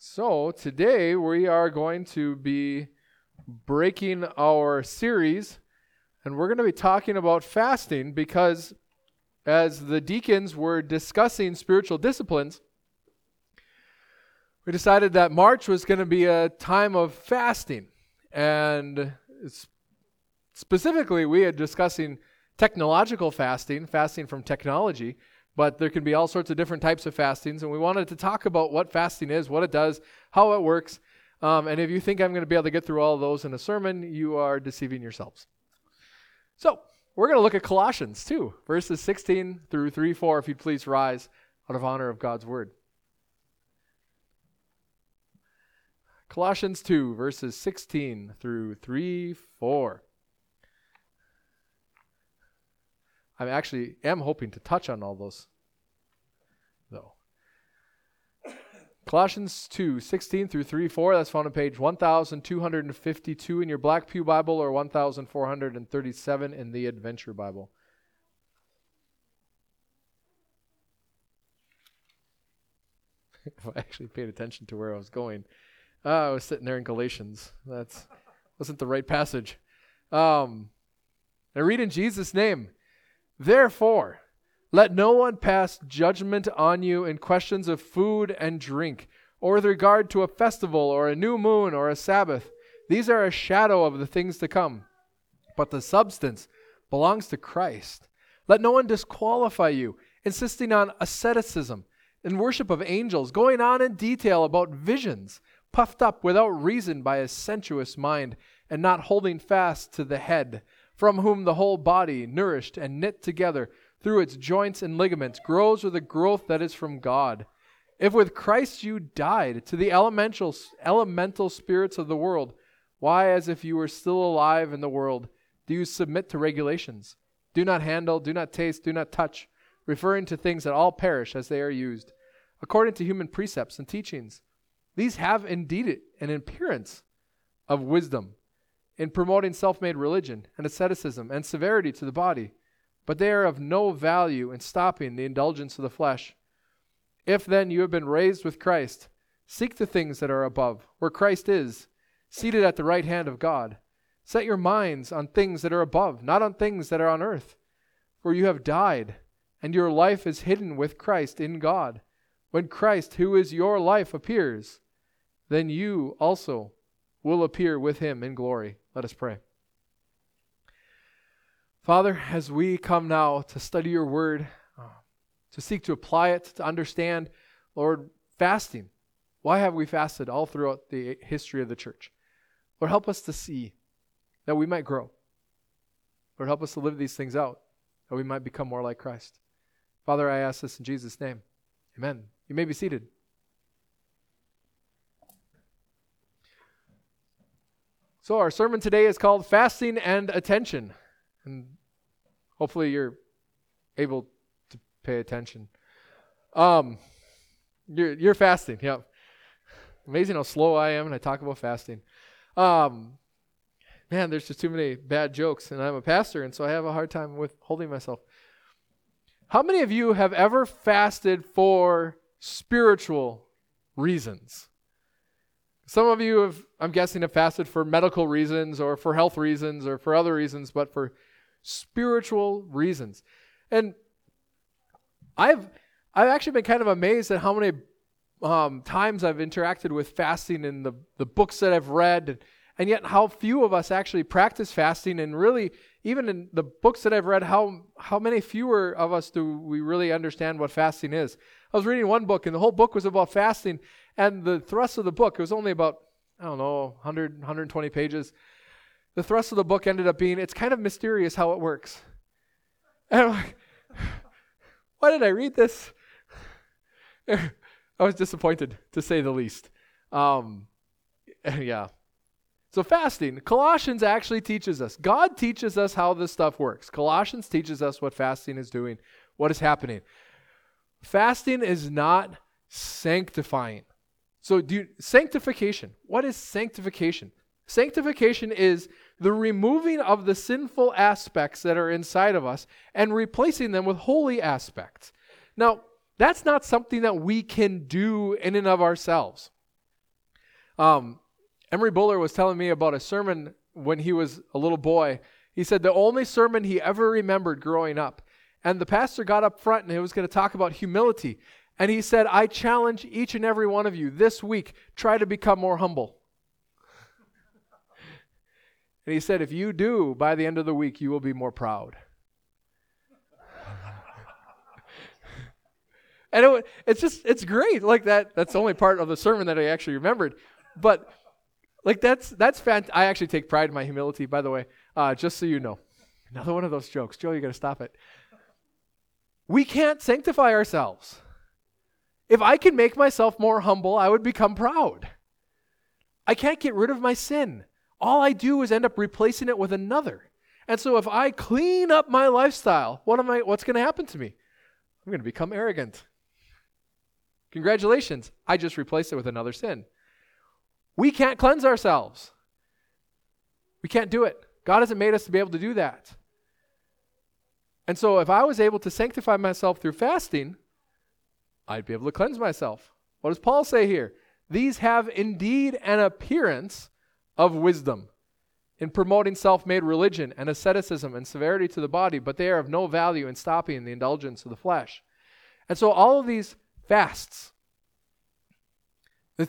So, today we are going to be breaking our series and we're going to be talking about fasting because as the deacons were discussing spiritual disciplines, we decided that March was going to be a time of fasting. And specifically, we had discussing technological fasting, fasting from technology, but there can be all sorts of different types of fastings. And we wanted to talk about what fasting is, what it does, how it works. Um, and if you think I'm going to be able to get through all those in a sermon, you are deceiving yourselves. So, we're going to look at Colossians 2, verses 16 through 3 4, if you'd please rise out of honor of God's word. Colossians 2, verses 16 through 3 4. I actually am hoping to touch on all those, Colossians 2, 16 through 3, 4. That's found on page 1252 in your Black Pew Bible or 1437 in the Adventure Bible. I actually paid attention to where I was going. Uh, I was sitting there in Galatians. That's wasn't the right passage. Um, I read in Jesus' name. Therefore, let no one pass judgment on you in questions of food and drink, or with regard to a festival, or a new moon, or a Sabbath. These are a shadow of the things to come. But the substance belongs to Christ. Let no one disqualify you, insisting on asceticism and worship of angels, going on in detail about visions, puffed up without reason by a sensuous mind, and not holding fast to the head from whom the whole body, nourished and knit together through its joints and ligaments, grows with a growth that is from God. If with Christ you died to the elemental, elemental spirits of the world, why, as if you were still alive in the world, do you submit to regulations? Do not handle, do not taste, do not touch, referring to things that all perish as they are used, according to human precepts and teachings. These have indeed an appearance of wisdom in promoting self made religion and asceticism and severity to the body, but they are of no value in stopping the indulgence of the flesh. If then you have been raised with Christ, seek the things that are above, where Christ is, seated at the right hand of God. Set your minds on things that are above, not on things that are on earth. For you have died, and your life is hidden with Christ in God. When Christ, who is your life, appears, then you also will appear with him in glory. Let us pray. Father, as we come now to study your word, uh, to seek to apply it, to understand, Lord, fasting. Why have we fasted all throughout the history of the church? Lord, help us to see that we might grow. Lord, help us to live these things out, that we might become more like Christ. Father, I ask this in Jesus' name. Amen. You may be seated. So, our sermon today is called Fasting and Attention. And hopefully, you're able to pay attention. Um, you're, you're fasting, yep. Amazing how slow I am and I talk about fasting. Um, man, there's just too many bad jokes, and I'm a pastor, and so I have a hard time with holding myself. How many of you have ever fasted for spiritual reasons? Some of you have, I'm guessing, have fasted for medical reasons or for health reasons or for other reasons, but for spiritual reasons. And I've I've actually been kind of amazed at how many um, times I've interacted with fasting in the, the books that I've read, and, and yet how few of us actually practice fasting, and really, even in the books that I've read, how how many fewer of us do we really understand what fasting is? I was reading one book, and the whole book was about fasting, and the thrust of the book, it was only about, I don't know, 100, 120 pages. The thrust of the book ended up being it's kind of mysterious how it works. And I'm like, why did I read this? I was disappointed, to say the least. Um, yeah. So, fasting, Colossians actually teaches us. God teaches us how this stuff works. Colossians teaches us what fasting is doing, what is happening. Fasting is not sanctifying. So, do you, sanctification. What is sanctification? Sanctification is the removing of the sinful aspects that are inside of us and replacing them with holy aspects. Now, that's not something that we can do in and of ourselves. Um, Emery Buller was telling me about a sermon when he was a little boy. He said the only sermon he ever remembered growing up. And the pastor got up front and he was going to talk about humility. And he said, I challenge each and every one of you this week, try to become more humble. And he said, if you do, by the end of the week, you will be more proud. and it, it's just, it's great. Like that, that's the only part of the sermon that I actually remembered. But like that's, that's fantastic. I actually take pride in my humility, by the way, uh, just so you know. Another one of those jokes. Joe, you got to stop it. We can't sanctify ourselves. If I can make myself more humble, I would become proud. I can't get rid of my sin. All I do is end up replacing it with another. And so if I clean up my lifestyle, what am I what's going to happen to me? I'm going to become arrogant. Congratulations. I just replaced it with another sin. We can't cleanse ourselves. We can't do it. God hasn't made us to be able to do that. And so if I was able to sanctify myself through fasting, I'd be able to cleanse myself. What does Paul say here? These have indeed an appearance of wisdom in promoting self made religion and asceticism and severity to the body, but they are of no value in stopping the indulgence of the flesh. And so all of these fasts,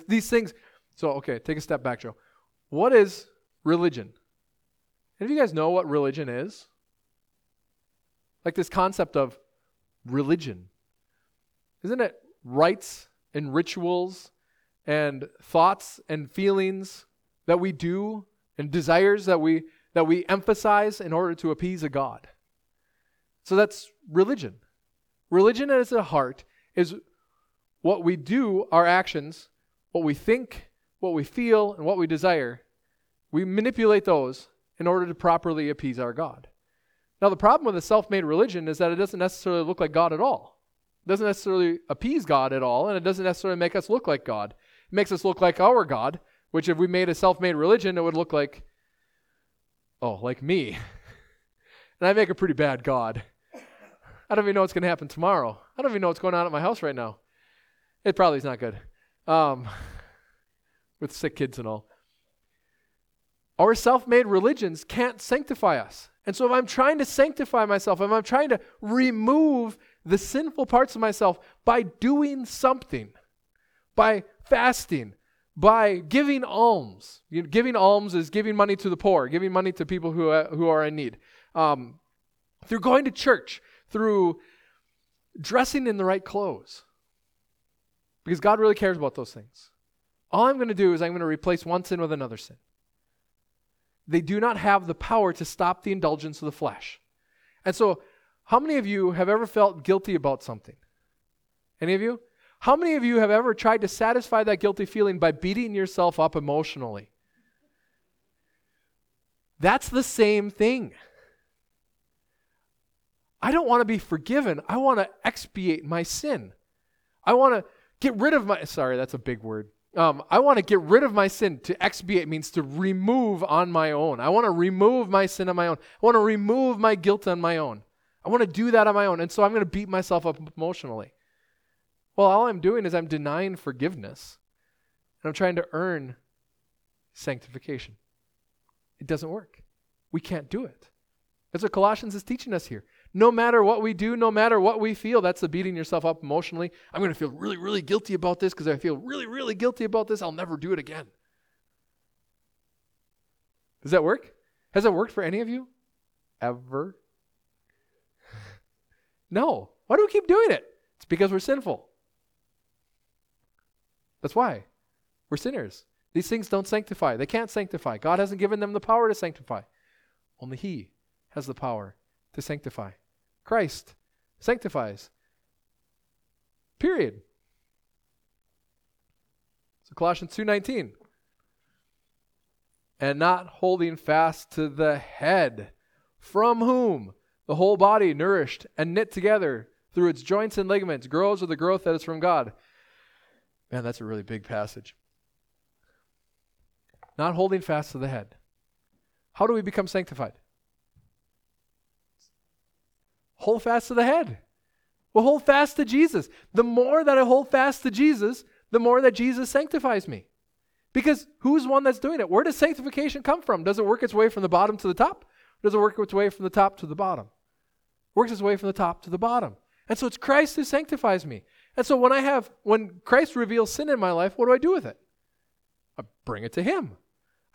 these things. So, okay, take a step back, Joe. What is religion? Any of you guys know what religion is? Like this concept of religion. Isn't it rites and rituals and thoughts and feelings that we do and desires that we that we emphasize in order to appease a god? So that's religion. Religion at its heart is what we do, our actions, what we think, what we feel, and what we desire. We manipulate those in order to properly appease our God. Now, the problem with a self made religion is that it doesn't necessarily look like God at all. It doesn't necessarily appease God at all, and it doesn't necessarily make us look like God. It makes us look like our God, which if we made a self made religion, it would look like, oh, like me. and I make a pretty bad God. I don't even know what's going to happen tomorrow. I don't even know what's going on at my house right now. It probably is not good. Um, with sick kids and all. Our self made religions can't sanctify us. And so if I'm trying to sanctify myself, if I'm trying to remove the sinful parts of myself by doing something, by fasting, by giving alms. You know, giving alms is giving money to the poor, giving money to people who, uh, who are in need. Um, through going to church, through dressing in the right clothes. Because God really cares about those things. All I'm going to do is I'm going to replace one sin with another sin. They do not have the power to stop the indulgence of the flesh. And so how many of you have ever felt guilty about something? Any of you? How many of you have ever tried to satisfy that guilty feeling by beating yourself up emotionally? That's the same thing. I don't want to be forgiven. I want to expiate my sin. I want to get rid of my. Sorry, that's a big word. Um, I want to get rid of my sin. To expiate means to remove on my own. I want to remove my sin on my own. I want to remove my guilt on my own. I want to do that on my own. And so I'm going to beat myself up emotionally. Well, all I'm doing is I'm denying forgiveness. And I'm trying to earn sanctification. It doesn't work. We can't do it. That's what Colossians is teaching us here. No matter what we do, no matter what we feel, that's the beating yourself up emotionally. I'm going to feel really, really guilty about this because I feel really, really guilty about this. I'll never do it again. Does that work? Has that worked for any of you? Ever? No. Why do we keep doing it? It's because we're sinful. That's why. We're sinners. These things don't sanctify. They can't sanctify. God hasn't given them the power to sanctify. Only He has the power to sanctify. Christ sanctifies. Period. So Colossians 2:19 and not holding fast to the head from whom the whole body, nourished and knit together through its joints and ligaments, grows with the growth that is from God. Man, that's a really big passage. Not holding fast to the head. How do we become sanctified? Hold fast to the head. Well, hold fast to Jesus. The more that I hold fast to Jesus, the more that Jesus sanctifies me. Because who's one that's doing it? Where does sanctification come from? Does it work its way from the bottom to the top? Or does it work its way from the top to the bottom? It works its way from the top to the bottom. And so it's Christ who sanctifies me. And so when I have, when Christ reveals sin in my life, what do I do with it? I bring it to Him.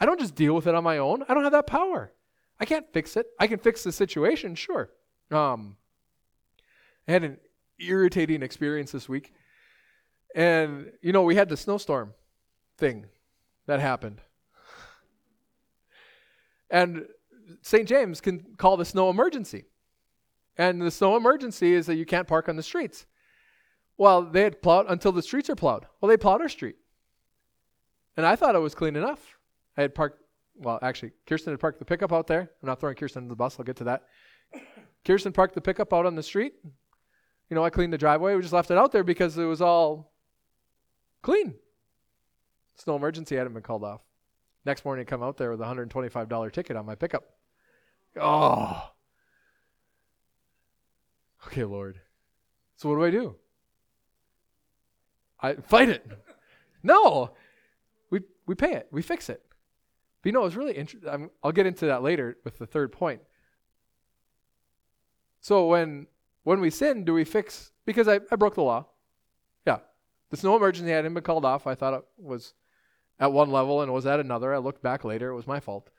I don't just deal with it on my own. I don't have that power. I can't fix it. I can fix the situation, sure. Um, I had an irritating experience this week. And, you know, we had the snowstorm thing that happened. And St. James can call the snow emergency. And the snow emergency is that you can't park on the streets. Well, they had plowed until the streets are plowed. Well, they plowed our street. And I thought it was clean enough. I had parked, well, actually, Kirsten had parked the pickup out there. I'm not throwing Kirsten under the bus, I'll get to that. Kirsten parked the pickup out on the street. You know, I cleaned the driveway. We just left it out there because it was all clean. Snow emergency I hadn't been called off. Next morning, I come out there with a $125 ticket on my pickup. Oh. Okay, Lord. So what do I do? I fight it. No. We we pay it. We fix it. But you know, it's really interesting. I'll get into that later with the third point. So when when we sin, do we fix because I, I broke the law? Yeah. The snow emergency hadn't been called off. I thought it was at one level and it was at another. I looked back later, it was my fault.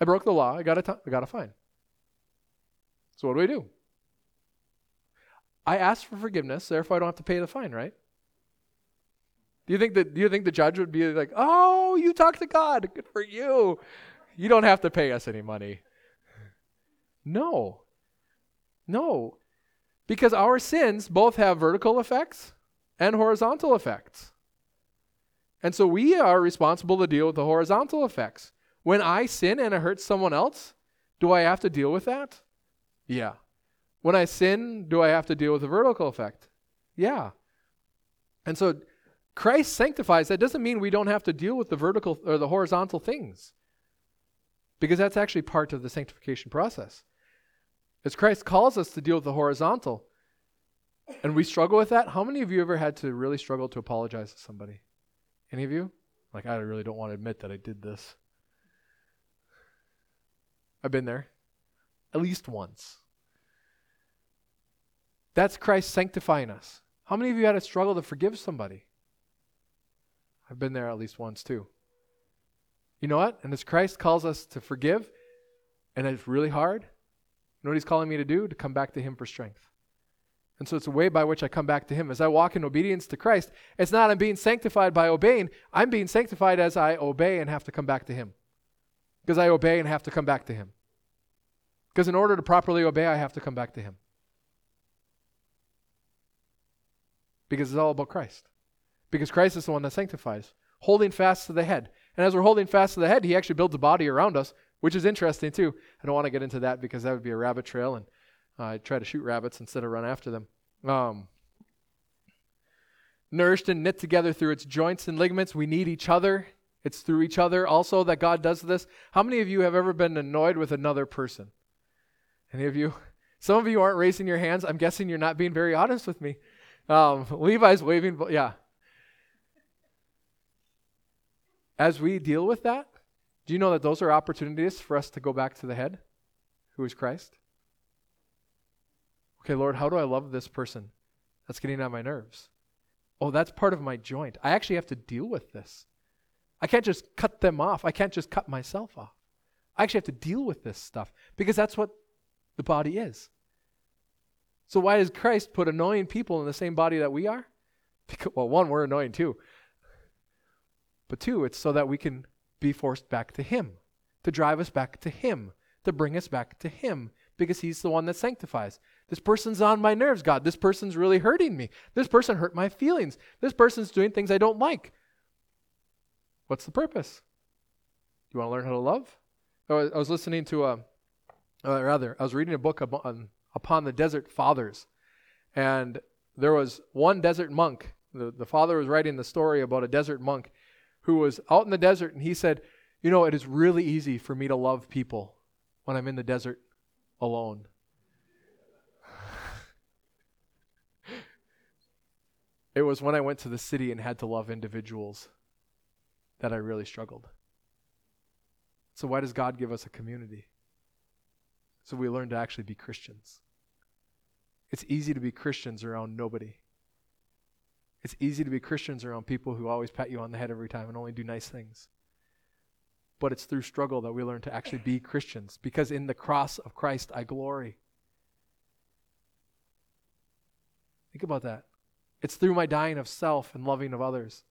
I broke the law, I got a, t- I got a fine. So what do we do? I asked for forgiveness, therefore I don't have to pay the fine, right? Do you think that do you think the judge would be like, "Oh, you talked to God. Good for you. You don't have to pay us any money." No. No. Because our sins both have vertical effects and horizontal effects. And so we are responsible to deal with the horizontal effects. When I sin and it hurts someone else, do I have to deal with that? Yeah. When I sin, do I have to deal with the vertical effect? Yeah. And so Christ sanctifies. That doesn't mean we don't have to deal with the vertical or the horizontal things. Because that's actually part of the sanctification process. As Christ calls us to deal with the horizontal, and we struggle with that, how many of you ever had to really struggle to apologize to somebody? Any of you? Like, I really don't want to admit that I did this. I've been there at least once. That's Christ sanctifying us. How many of you had a struggle to forgive somebody? I've been there at least once too. You know what? And as Christ calls us to forgive, and it's really hard, you know what he's calling me to do? To come back to him for strength. And so it's a way by which I come back to Him. As I walk in obedience to Christ, it's not I'm being sanctified by obeying. I'm being sanctified as I obey and have to come back to Him. Because I obey and have to come back to Him. Because in order to properly obey, I have to come back to Him. Because it's all about Christ. Because Christ is the one that sanctifies, holding fast to the head. And as we're holding fast to the head, He actually builds a body around us, which is interesting too. I don't want to get into that because that would be a rabbit trail and I'd try to shoot rabbits instead of run after them. Um, nourished and knit together through its joints and ligaments. We need each other. It's through each other also that God does this. How many of you have ever been annoyed with another person? Any of you? Some of you aren't raising your hands. I'm guessing you're not being very honest with me. Um, Levi's waving. Yeah. As we deal with that, do you know that those are opportunities for us to go back to the head, who is Christ? Okay, Lord, how do I love this person that's getting on my nerves? Oh, that's part of my joint. I actually have to deal with this. I can't just cut them off. I can't just cut myself off. I actually have to deal with this stuff because that's what the body is. So, why does Christ put annoying people in the same body that we are? Because, well, one, we're annoying too. But two, it's so that we can be forced back to Him, to drive us back to Him, to bring us back to Him, because He's the one that sanctifies. This person's on my nerves, God. This person's really hurting me. This person hurt my feelings. This person's doing things I don't like. What's the purpose? You want to learn how to love? I was listening to a, uh, rather, I was reading a book upon, upon the desert fathers. And there was one desert monk. The, the father was writing the story about a desert monk who was out in the desert and he said, You know, it is really easy for me to love people when I'm in the desert alone. It was when I went to the city and had to love individuals that I really struggled. So, why does God give us a community? So we learn to actually be Christians. It's easy to be Christians around nobody. It's easy to be Christians around people who always pat you on the head every time and only do nice things. But it's through struggle that we learn to actually be Christians because in the cross of Christ I glory. Think about that. It's through my dying of self and loving of others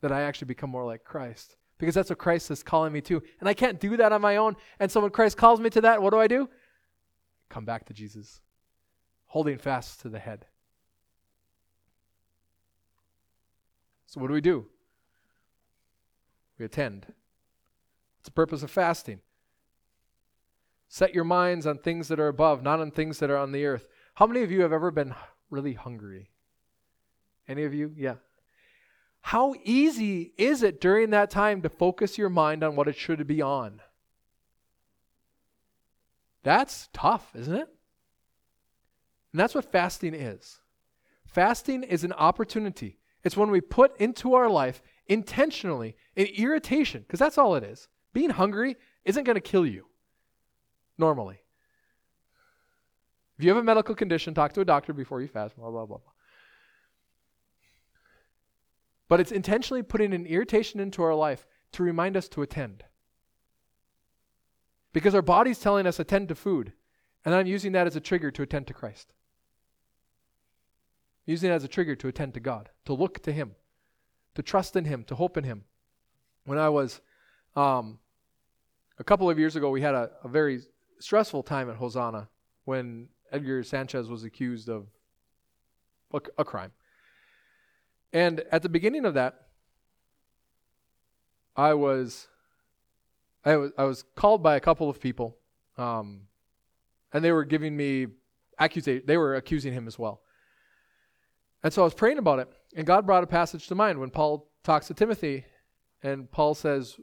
that I actually become more like Christ because that's what Christ is calling me to. And I can't do that on my own. And so when Christ calls me to that, what do I do? Come back to Jesus, holding fast to the head. So, what do we do? We attend. What's the purpose of fasting? Set your minds on things that are above, not on things that are on the earth. How many of you have ever been really hungry? Any of you? Yeah. How easy is it during that time to focus your mind on what it should be on? That's tough, isn't it? And that's what fasting is. Fasting is an opportunity. It's when we put into our life intentionally an irritation, because that's all it is. Being hungry isn't going to kill you normally. If you have a medical condition, talk to a doctor before you fast, blah, blah, blah, blah. But it's intentionally putting an irritation into our life to remind us to attend. Because our body's telling us attend to food, and I'm using that as a trigger to attend to Christ. Using it as a trigger to attend to God, to look to Him, to trust in Him, to hope in Him. When I was um, a couple of years ago, we had a, a very stressful time at Hosanna when Edgar Sanchez was accused of a, a crime. And at the beginning of that, I was I was I was called by a couple of people, um, and they were giving me accusation. They were accusing him as well. And so I was praying about it, and God brought a passage to mind when Paul talks to Timothy, and Paul says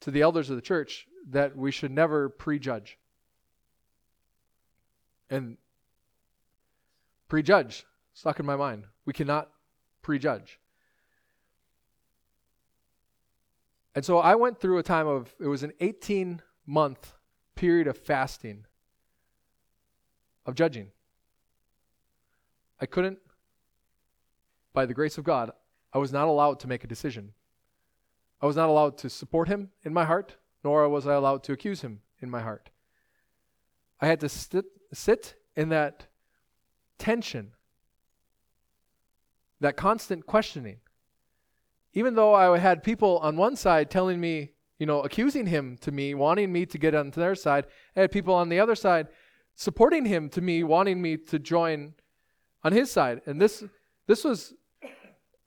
to the elders of the church that we should never prejudge. And prejudge stuck in my mind. We cannot prejudge. And so I went through a time of, it was an 18 month period of fasting, of judging. I couldn't, by the grace of God, I was not allowed to make a decision. I was not allowed to support him in my heart, nor was I allowed to accuse him in my heart. I had to sit, sit in that tension that constant questioning. Even though I had people on one side telling me, you know, accusing him to me, wanting me to get on their side, I had people on the other side supporting him to me, wanting me to join on his side. And this this was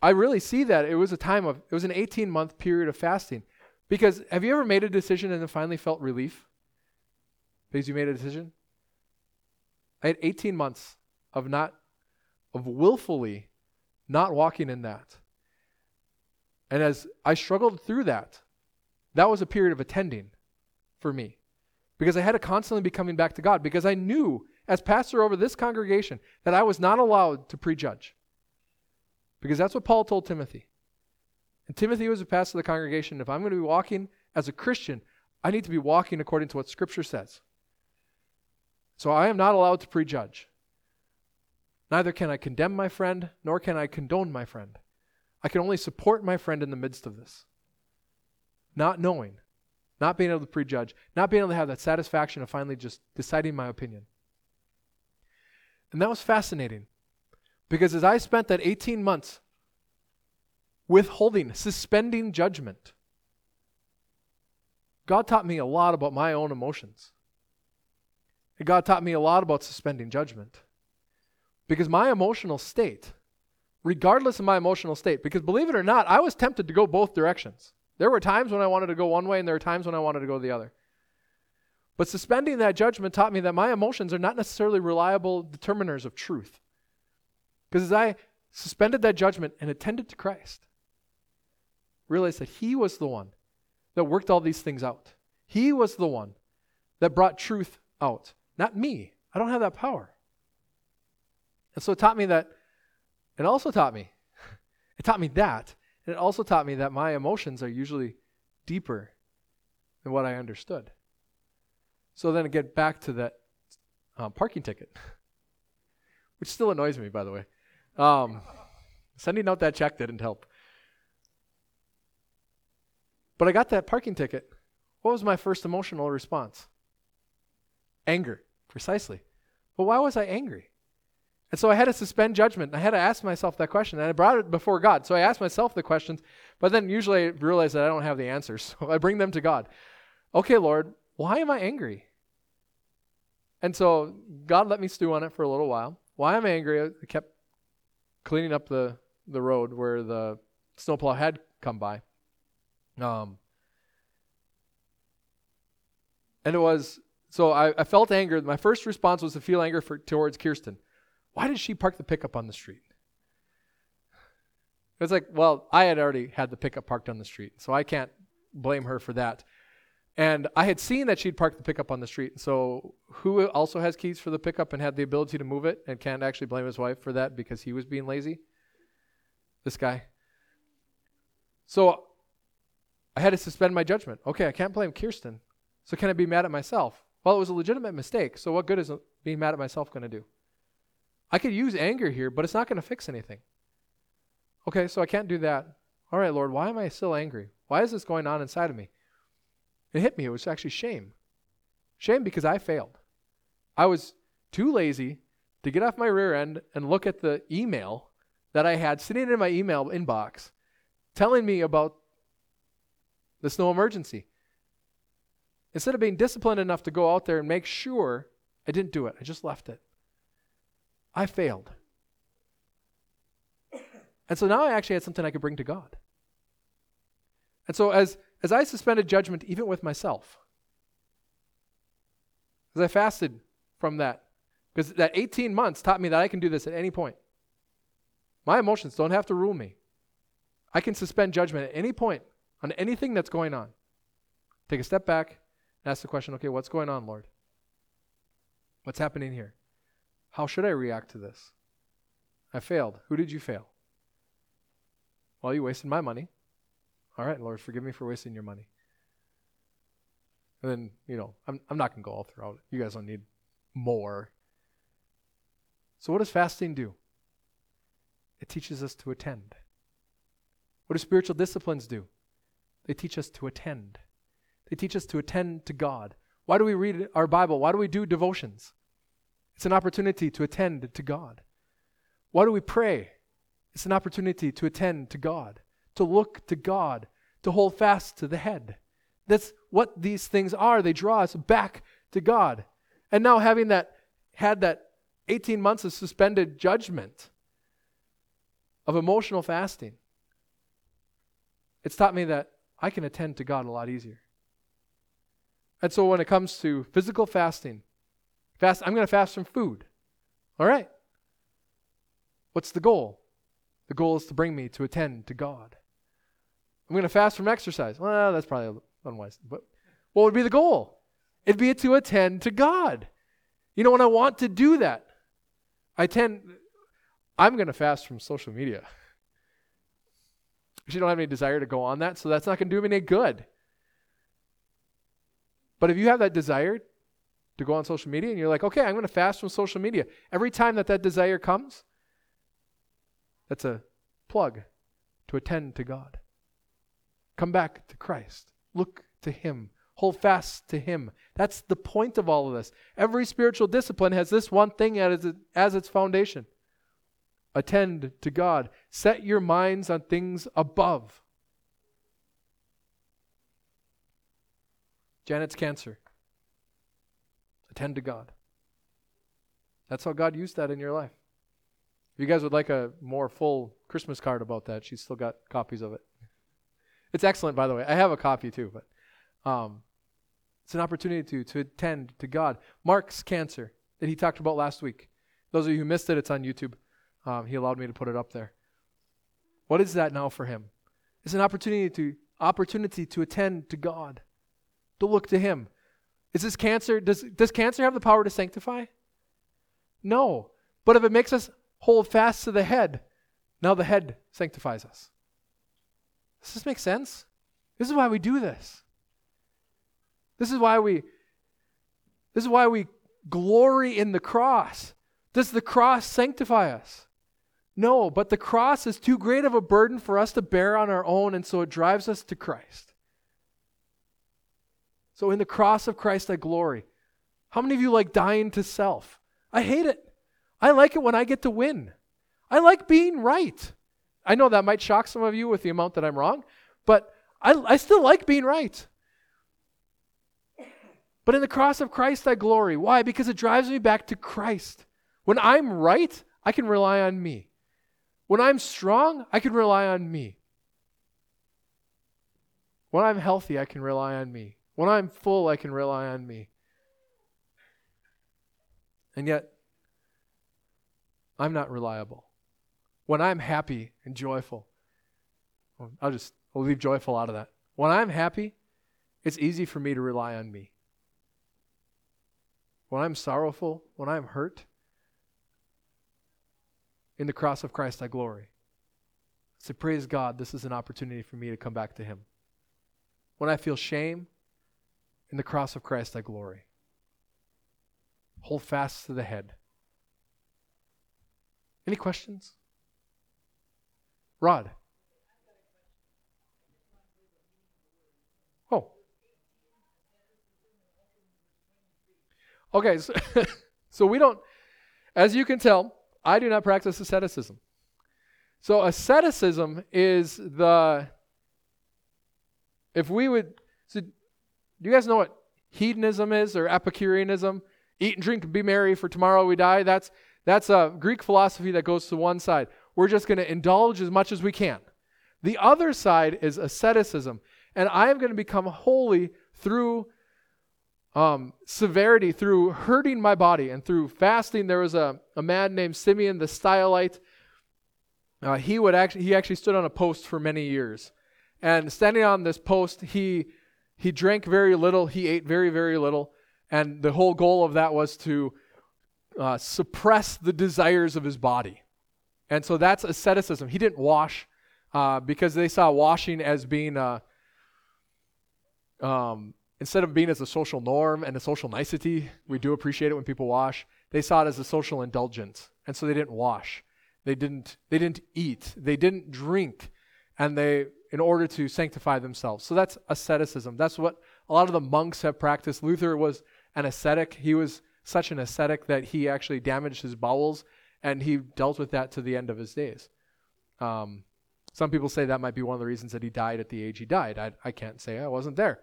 I really see that it was a time of it was an 18 month period of fasting. Because have you ever made a decision and then finally felt relief? Because you made a decision? I had 18 months of not of willfully not walking in that. And as I struggled through that, that was a period of attending for me because I had to constantly be coming back to God because I knew as pastor over this congregation that I was not allowed to prejudge. Because that's what Paul told Timothy. And Timothy was a pastor of the congregation. If I'm going to be walking as a Christian, I need to be walking according to what Scripture says. So I am not allowed to prejudge. Neither can I condemn my friend, nor can I condone my friend. I can only support my friend in the midst of this. Not knowing, not being able to prejudge, not being able to have that satisfaction of finally just deciding my opinion. And that was fascinating because as I spent that 18 months withholding, suspending judgment, God taught me a lot about my own emotions. And God taught me a lot about suspending judgment. Because my emotional state, regardless of my emotional state, because believe it or not, I was tempted to go both directions. There were times when I wanted to go one way, and there were times when I wanted to go the other. But suspending that judgment taught me that my emotions are not necessarily reliable determiners of truth. Because as I suspended that judgment and attended to Christ, realized that He was the one that worked all these things out. He was the one that brought truth out, not me. I don't have that power. And so it taught me that, it also taught me, it taught me that. And it also taught me that my emotions are usually deeper than what I understood. So then I get back to that um, parking ticket, which still annoys me, by the way. Um, sending out that check didn't help. But I got that parking ticket. What was my first emotional response? Anger, precisely. But why was I angry? And so I had to suspend judgment. I had to ask myself that question. And I brought it before God. So I asked myself the questions, but then usually I realize that I don't have the answers. So I bring them to God. Okay, Lord, why am I angry? And so God let me stew on it for a little while. Why am I angry? I kept cleaning up the, the road where the snowplow had come by. Um, and it was, so I, I felt anger. My first response was to feel anger for, towards Kirsten. Why did she park the pickup on the street? It's like, well, I had already had the pickup parked on the street, so I can't blame her for that. And I had seen that she'd parked the pickup on the street. And so, who also has keys for the pickup and had the ability to move it and can't actually blame his wife for that because he was being lazy? This guy. So, I had to suspend my judgment. Okay, I can't blame Kirsten. So, can I be mad at myself? Well, it was a legitimate mistake. So, what good is being mad at myself going to do? I could use anger here, but it's not going to fix anything. Okay, so I can't do that. All right, Lord, why am I still angry? Why is this going on inside of me? It hit me. It was actually shame. Shame because I failed. I was too lazy to get off my rear end and look at the email that I had sitting in my email inbox telling me about the snow emergency. Instead of being disciplined enough to go out there and make sure I didn't do it, I just left it. I failed. And so now I actually had something I could bring to God. And so as as I suspended judgment even with myself, as I fasted from that, because that 18 months taught me that I can do this at any point. My emotions don't have to rule me. I can suspend judgment at any point on anything that's going on. Take a step back and ask the question okay, what's going on, Lord? What's happening here? How should I react to this? I failed. Who did you fail? Well, you wasted my money. All right, Lord, forgive me for wasting your money. And then, you know, I'm, I'm not going to go all throughout. You guys don't need more. So, what does fasting do? It teaches us to attend. What do spiritual disciplines do? They teach us to attend. They teach us to attend to God. Why do we read our Bible? Why do we do devotions? It's an opportunity to attend to God. Why do we pray? It's an opportunity to attend to God to look to God, to hold fast to the head. That's what these things are. They draw us back to God. And now having that had that 18 months of suspended judgment of emotional fasting, it's taught me that I can attend to God a lot easier. And so when it comes to physical fasting, fast I'm going to fast from food. All right. What's the goal? The goal is to bring me to attend to God. I'm going to fast from exercise. Well, that's probably unwise. But what would be the goal? It'd be to attend to God. You know, when I want to do that, I tend, I'm going to fast from social media. Actually, don't have any desire to go on that, so that's not going to do me any good. But if you have that desire to go on social media and you're like, okay, I'm going to fast from social media, every time that that desire comes, that's a plug to attend to God. Come back to Christ. Look to Him. Hold fast to Him. That's the point of all of this. Every spiritual discipline has this one thing as, its foundation attend to God. Set your minds on things above. Janet's cancer. Attend to God. That's how God used that in your life. If you guys would like a more full Christmas card about that, she's still got copies of it. It's excellent, by the way. I have a copy too, but um, it's an opportunity to to attend to God. Mark's cancer that he talked about last week. Those of you who missed it, it's on YouTube. Um, he allowed me to put it up there. What is that now for him? It's an opportunity to opportunity to attend to God, to look to Him. Is this cancer? Does does cancer have the power to sanctify? No, but if it makes us hold fast to the head, now the head sanctifies us. Does this make sense? This is why we do this. This is why we this is why we glory in the cross. Does the cross sanctify us? No, but the cross is too great of a burden for us to bear on our own, and so it drives us to Christ. So in the cross of Christ, I glory. How many of you like dying to self? I hate it. I like it when I get to win. I like being right. I know that might shock some of you with the amount that I'm wrong, but I, I still like being right. But in the cross of Christ, I glory. Why? Because it drives me back to Christ. When I'm right, I can rely on me. When I'm strong, I can rely on me. When I'm healthy, I can rely on me. When I'm full, I can rely on me. And yet, I'm not reliable. When I'm happy and joyful, I'll just I'll leave joyful out of that. When I'm happy, it's easy for me to rely on me when I'm sorrowful, when I'm hurt, in the cross of Christ I glory. Say, Praise God, this is an opportunity for me to come back to Him. When I feel shame, in the cross of Christ I glory. Hold fast to the head. Any questions? Rod. Oh. Okay, so, so we don't, as you can tell, I do not practice asceticism. So asceticism is the, if we would, so do you guys know what hedonism is or Epicureanism? Eat and drink and be merry, for tomorrow we die. That's that's a Greek philosophy that goes to one side. We're just going to indulge as much as we can. The other side is asceticism, and I am going to become holy through um, severity through hurting my body and through fasting. There was a, a man named Simeon the Stylite. Uh, he would actually he actually stood on a post for many years, and standing on this post, he he drank very little, he ate very very little, and the whole goal of that was to uh, suppress the desires of his body, and so that's asceticism. He didn't wash uh, because they saw washing as being a um, instead of being as a social norm and a social nicety, we do appreciate it when people wash. They saw it as a social indulgence, and so they didn't wash. They didn't. They didn't eat. They didn't drink, and they in order to sanctify themselves. So that's asceticism. That's what a lot of the monks have practiced. Luther was an ascetic. He was such an ascetic that he actually damaged his bowels, and he dealt with that to the end of his days. Um, some people say that might be one of the reasons that he died at the age he died. I, I can't say I wasn't there.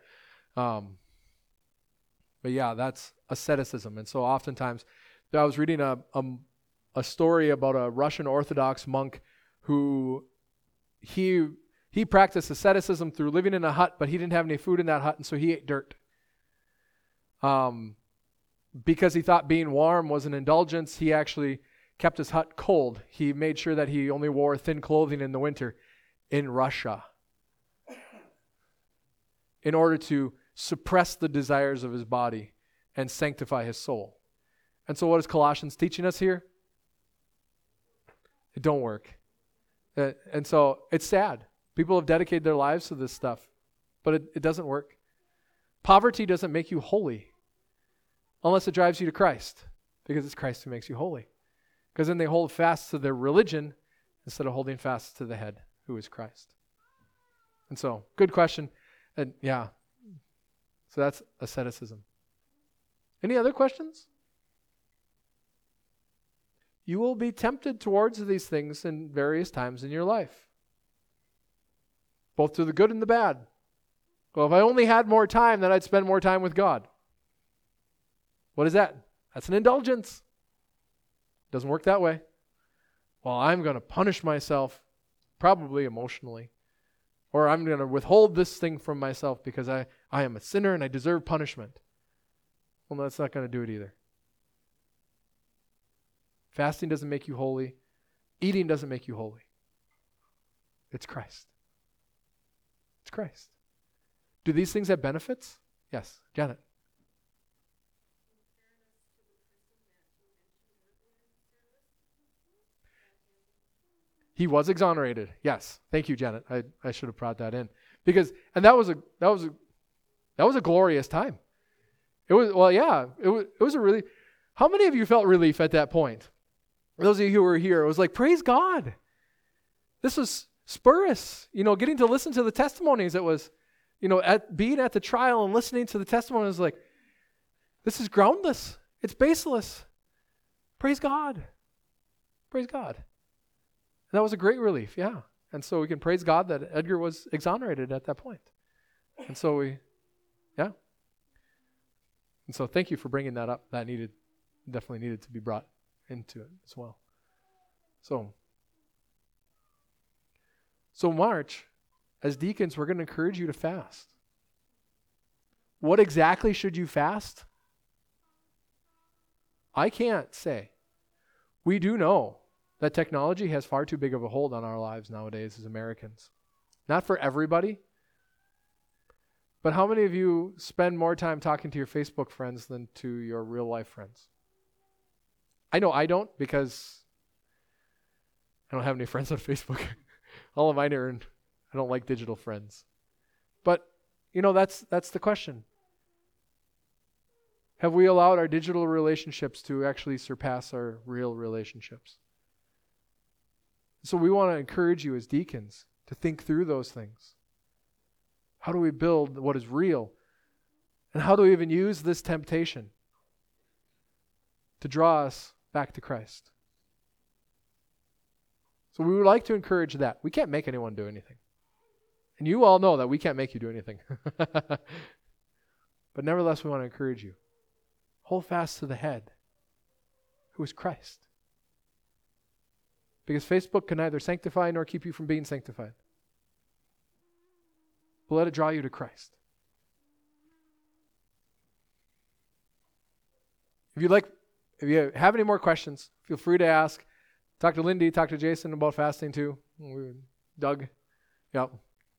Um, but yeah, that's asceticism. And so oftentimes, I was reading a, a, a story about a Russian Orthodox monk who he he practiced asceticism through living in a hut, but he didn't have any food in that hut, and so he ate dirt. Um, because he thought being warm was an indulgence, he actually kept his hut cold. He made sure that he only wore thin clothing in the winter in Russia in order to suppress the desires of his body and sanctify his soul. And so, what is Colossians teaching us here? It don't work. Uh, and so, it's sad. People have dedicated their lives to this stuff, but it, it doesn't work. Poverty doesn't make you holy unless it drives you to Christ, because it's Christ who makes you holy. Because then they hold fast to their religion instead of holding fast to the head, who is Christ. And so, good question. And yeah, so that's asceticism. Any other questions? You will be tempted towards these things in various times in your life, both to the good and the bad. Well, if I only had more time, then I'd spend more time with God. What is that? That's an indulgence. Doesn't work that way. Well, I'm going to punish myself, probably emotionally. Or I'm going to withhold this thing from myself because I, I am a sinner and I deserve punishment. Well, that's not going to do it either. Fasting doesn't make you holy, eating doesn't make you holy. It's Christ. It's Christ. Do these things have benefits? Yes. Janet. He was exonerated. Yes. Thank you, Janet. I, I should have brought that in. Because and that was a that was a that was a glorious time. It was well, yeah. It was it was a really how many of you felt relief at that point? Those of you who were here, it was like, praise God. This was spurious, you know, getting to listen to the testimonies. It was, you know, at being at the trial and listening to the testimonies, like, this is groundless. It's baseless. Praise God. Praise God. That was a great relief, yeah. And so we can praise God that Edgar was exonerated at that point. And so we, yeah. And so thank you for bringing that up. That needed, definitely needed to be brought into it as well. So, so March, as deacons, we're going to encourage you to fast. What exactly should you fast? I can't say. We do know that technology has far too big of a hold on our lives nowadays as Americans. Not for everybody, but how many of you spend more time talking to your Facebook friends than to your real life friends? I know I don't because I don't have any friends on Facebook. All of mine are in, I don't like digital friends. But you know that's that's the question. Have we allowed our digital relationships to actually surpass our real relationships? So we want to encourage you as deacons to think through those things. How do we build what is real? And how do we even use this temptation to draw us back to Christ? So we would like to encourage that. We can't make anyone do anything. And you all know that we can't make you do anything. but nevertheless, we want to encourage you. Hold fast to the head, who is Christ. Because Facebook can neither sanctify nor keep you from being sanctified. But let it draw you to Christ. If you like, if you have any more questions, feel free to ask. Talk to Lindy, talk to Jason about fasting too. Doug, yep,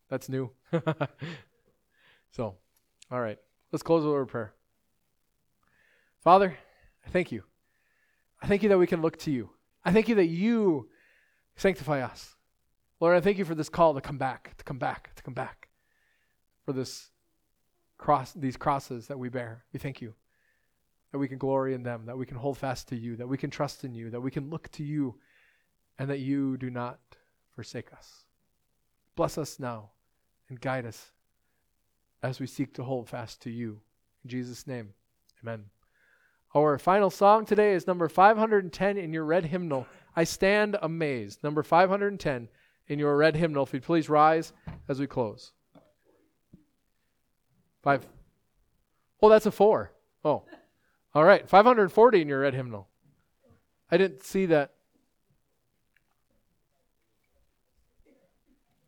that's new. so, all right, let's close with a prayer. Father, I thank you. I thank you that we can look to you. I thank you that you sanctify us. Lord, I thank you for this call to come back, to come back, to come back. For this cross, these crosses that we bear. We thank you that we can glory in them, that we can hold fast to you, that we can trust in you, that we can look to you, and that you do not forsake us. Bless us now and guide us as we seek to hold fast to you. In Jesus' name, amen. Our final song today is number 510 in your red hymnal. I stand amazed. Number 510 in your red hymnal. If you'd please rise as we close. Five. Oh, that's a four. Oh. All right. 540 in your red hymnal. I didn't see that.